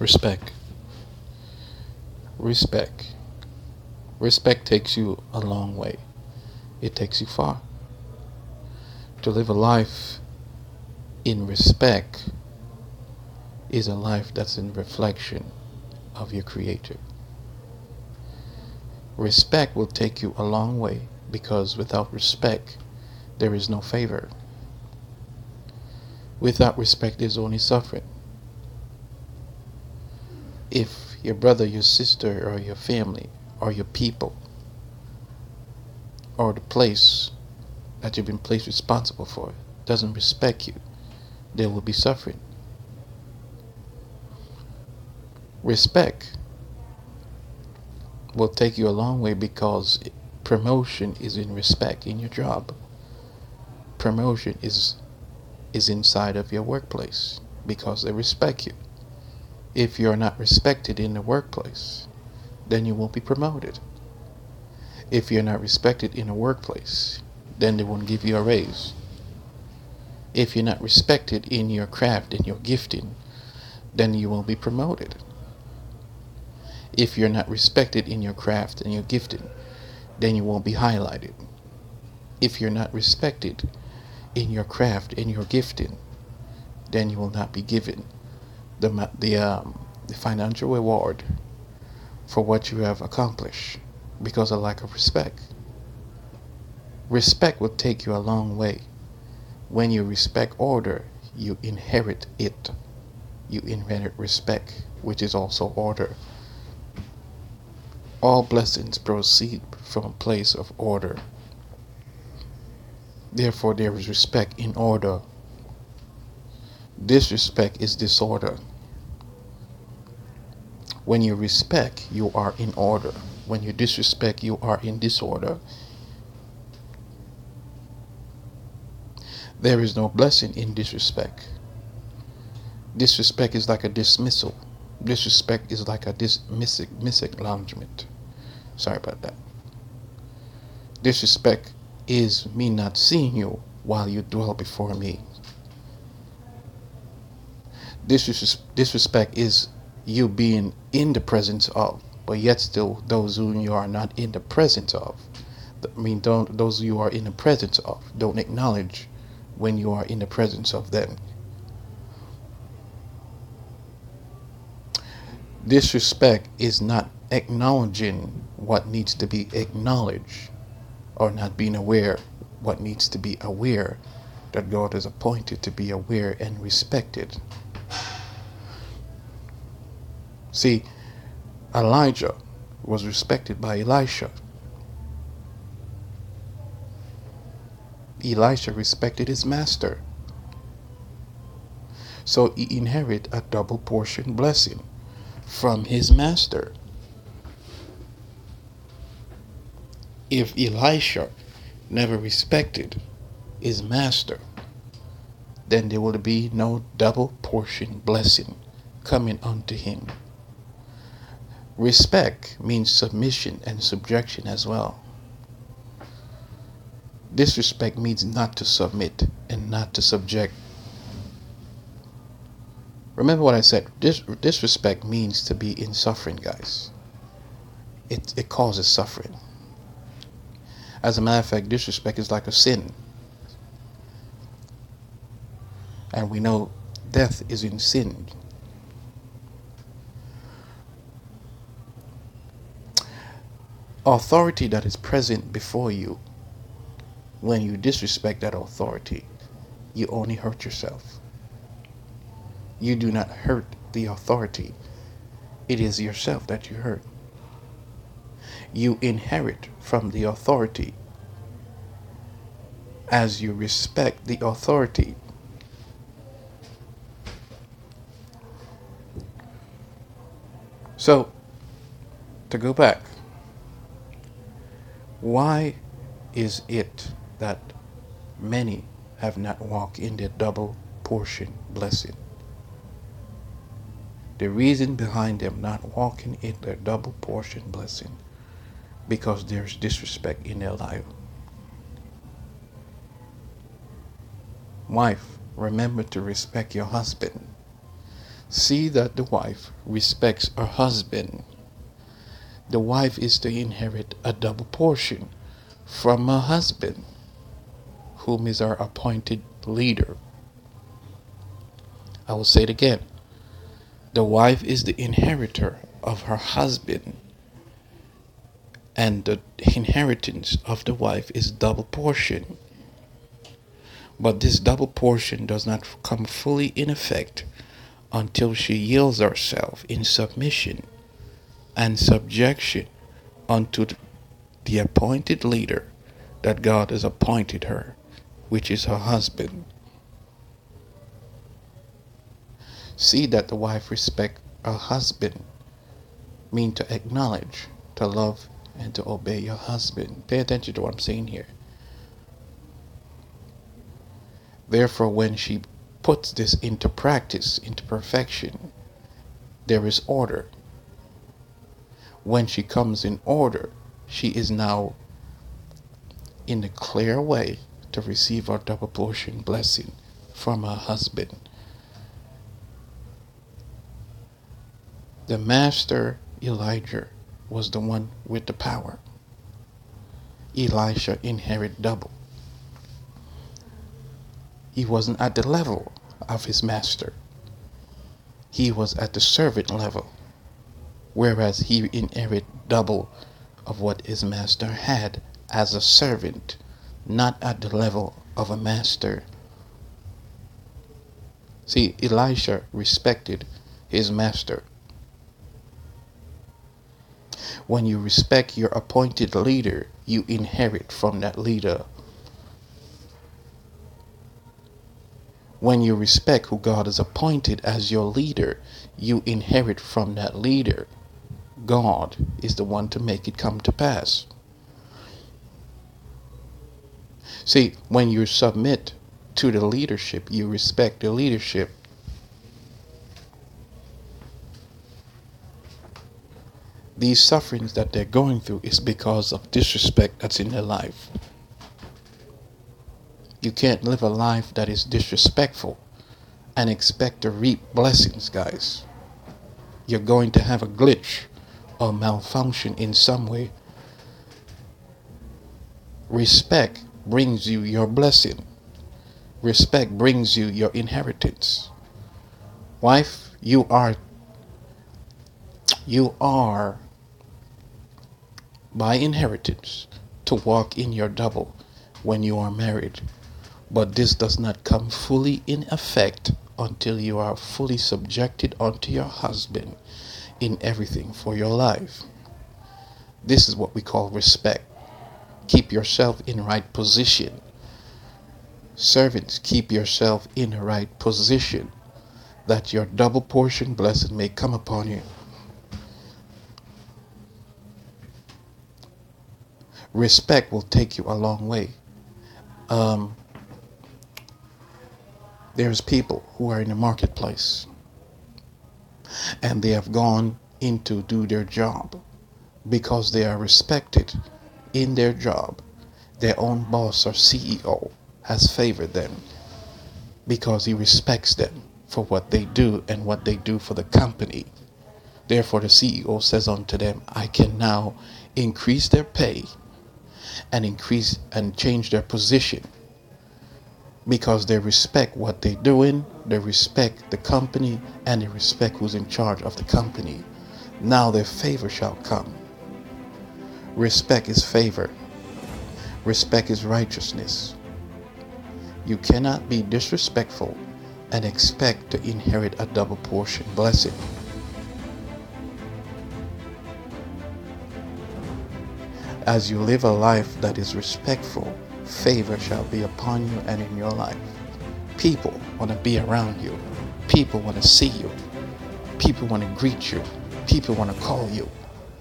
Respect. Respect. Respect takes you a long way. It takes you far. To live a life in respect is a life that's in reflection of your Creator. Respect will take you a long way because without respect, there is no favor. Without respect, there's only suffering. If your brother, your sister, or your family, or your people, or the place that you've been placed responsible for doesn't respect you, there will be suffering. Respect will take you a long way because promotion is in respect in your job. Promotion is is inside of your workplace because they respect you. If you're not respected in the workplace, then you won't be promoted. If you're not respected in the workplace, then they won't give you a raise. If you're not respected in your craft and your gifting, then you won't be promoted. If you're not respected in your craft and your gifting, then you won't be highlighted. If you're not respected in your craft and your gifting, then you will not be given the, the, um, the financial reward for what you have accomplished because of lack of respect. Respect will take you a long way. When you respect order, you inherit it. You inherit respect, which is also order. All blessings proceed from a place of order. Therefore, there is respect in order. Disrespect is disorder. When you respect, you are in order. When you disrespect, you are in disorder. There is no blessing in disrespect. Disrespect is like a dismissal. Disrespect is like a dismiss misacknowledgement. Sorry about that. Disrespect is me not seeing you while you dwell before me. Disres disrespect is you being in the presence of, but yet still those whom you are not in the presence of. I mean, don't those you are in the presence of don't acknowledge when you are in the presence of them. Disrespect is not acknowledging what needs to be acknowledged or not being aware what needs to be aware that God is appointed to be aware and respected. See, Elijah was respected by Elisha. Elisha respected his master. So he inherited a double portion blessing from his master. If Elisha never respected his master, then there will be no double portion blessing coming unto him. Respect means submission and subjection as well. Disrespect means not to submit and not to subject. Remember what I said. Dis- disrespect means to be in suffering, guys. It, it causes suffering. As a matter of fact, disrespect is like a sin. And we know death is in sin. Authority that is present before you when you disrespect that authority, you only hurt yourself. You do not hurt the authority, it is yourself that you hurt. You inherit from the authority as you respect the authority. So, to go back, why is it that many have not walked in their double portion blessing. The reason behind them not walking in their double portion blessing because there's disrespect in their life. Wife, remember to respect your husband. See that the wife respects her husband. The wife is to inherit a double portion from her husband, whom is our appointed leader. I will say it again. The wife is the inheritor of her husband, and the inheritance of the wife is double portion. But this double portion does not come fully in effect until she yields herself in submission and subjection unto the appointed leader that God has appointed her, which is her husband. See that the wife respect her husband, mean to acknowledge, to love, and to obey your husband. Pay attention to what I'm saying here. Therefore, when she puts this into practice, into perfection, there is order. When she comes in order, she is now in a clear way to receive our double portion blessing from her husband. The master Elijah was the one with the power. Elisha inherited double. He wasn't at the level of his master. He was at the servant level, whereas he inherited double of what his master had as a servant, not at the level of a master. See, Elisha respected his master. When you respect your appointed leader, you inherit from that leader When you respect who God has appointed as your leader, you inherit from that leader. God is the one to make it come to pass. See, when you submit to the leadership, you respect the leadership. These sufferings that they're going through is because of disrespect that's in their life. You can't live a life that is disrespectful and expect to reap blessings, guys. You're going to have a glitch or malfunction in some way. Respect brings you your blessing. Respect brings you your inheritance. Wife, you are you are by inheritance to walk in your double when you are married. But this does not come fully in effect until you are fully subjected unto your husband in everything for your life. This is what we call respect. Keep yourself in right position. Servants, keep yourself in right position that your double portion blessing may come upon you. Respect will take you a long way. Um, there's people who are in the marketplace and they have gone in to do their job because they are respected in their job. Their own boss or CEO has favored them because he respects them for what they do and what they do for the company. Therefore, the CEO says unto them, I can now increase their pay and increase and change their position because they respect what they're doing, they respect the company, and they respect who's in charge of the company. Now their favor shall come. Respect is favor, respect is righteousness. You cannot be disrespectful and expect to inherit a double portion blessing. As you live a life that is respectful, favor shall be upon you and in your life. People want to be around you. People want to see you. People want to greet you. People want to call you.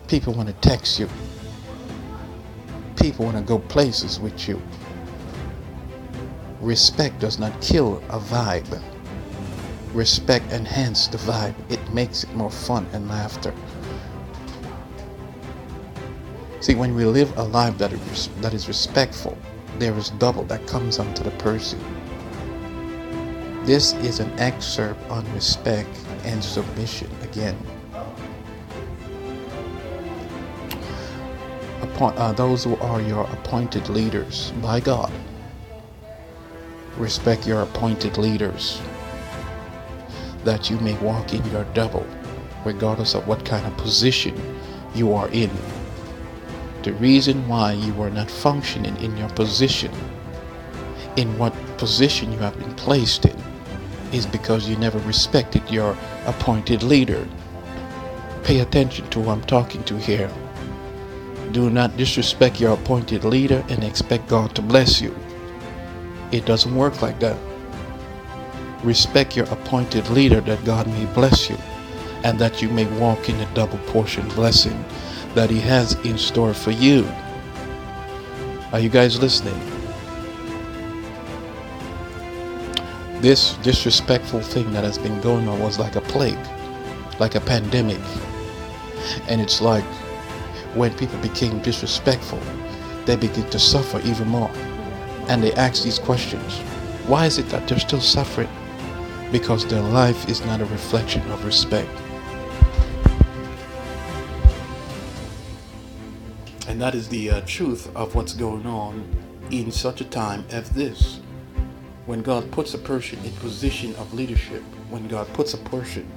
People want to text you. People want to go places with you. Respect does not kill a vibe. Respect enhances the vibe. It makes it more fun and laughter. See, when we live a life that is, that is respectful, there is double that comes unto the person. This is an excerpt on respect and submission again. Appoint, uh, those who are your appointed leaders by God. Respect your appointed leaders that you may walk in your double, regardless of what kind of position you are in. The reason why you are not functioning in your position, in what position you have been placed in, is because you never respected your appointed leader. Pay attention to who I'm talking to here. Do not disrespect your appointed leader and expect God to bless you. It doesn't work like that. Respect your appointed leader that God may bless you and that you may walk in a double portion blessing that He has in store for you. Are you guys listening? This disrespectful thing that has been going on was like a plague, like a pandemic. And it's like when people became disrespectful, they begin to suffer even more. And they ask these questions Why is it that they're still suffering? Because their life is not a reflection of respect. And that is the uh, truth of what's going on in such a time as this. When God puts a person in position of leadership, when God puts a person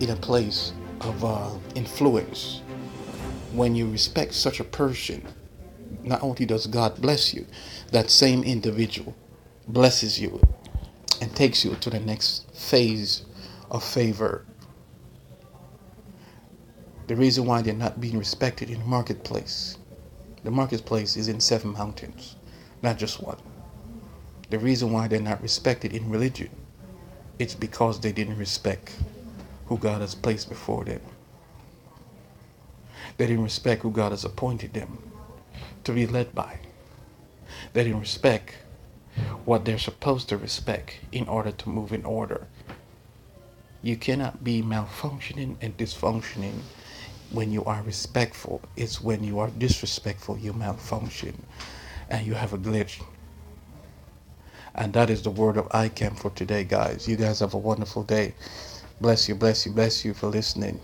in a place of uh, influence, when you respect such a person, not only does God bless you, that same individual blesses you and takes you to the next phase of favor. The reason why they're not being respected in the marketplace, the marketplace is in seven mountains, not just one. The reason why they're not respected in religion, it's because they didn't respect who God has placed before them. They didn't respect who God has appointed them to be led by. They didn't respect what they're supposed to respect in order to move in order. You cannot be malfunctioning and dysfunctioning when you are respectful. It's when you are disrespectful you malfunction and you have a glitch. And that is the word of ICAM for today, guys. You guys have a wonderful day. Bless you, bless you, bless you for listening.